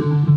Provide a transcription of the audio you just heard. Mm-hmm.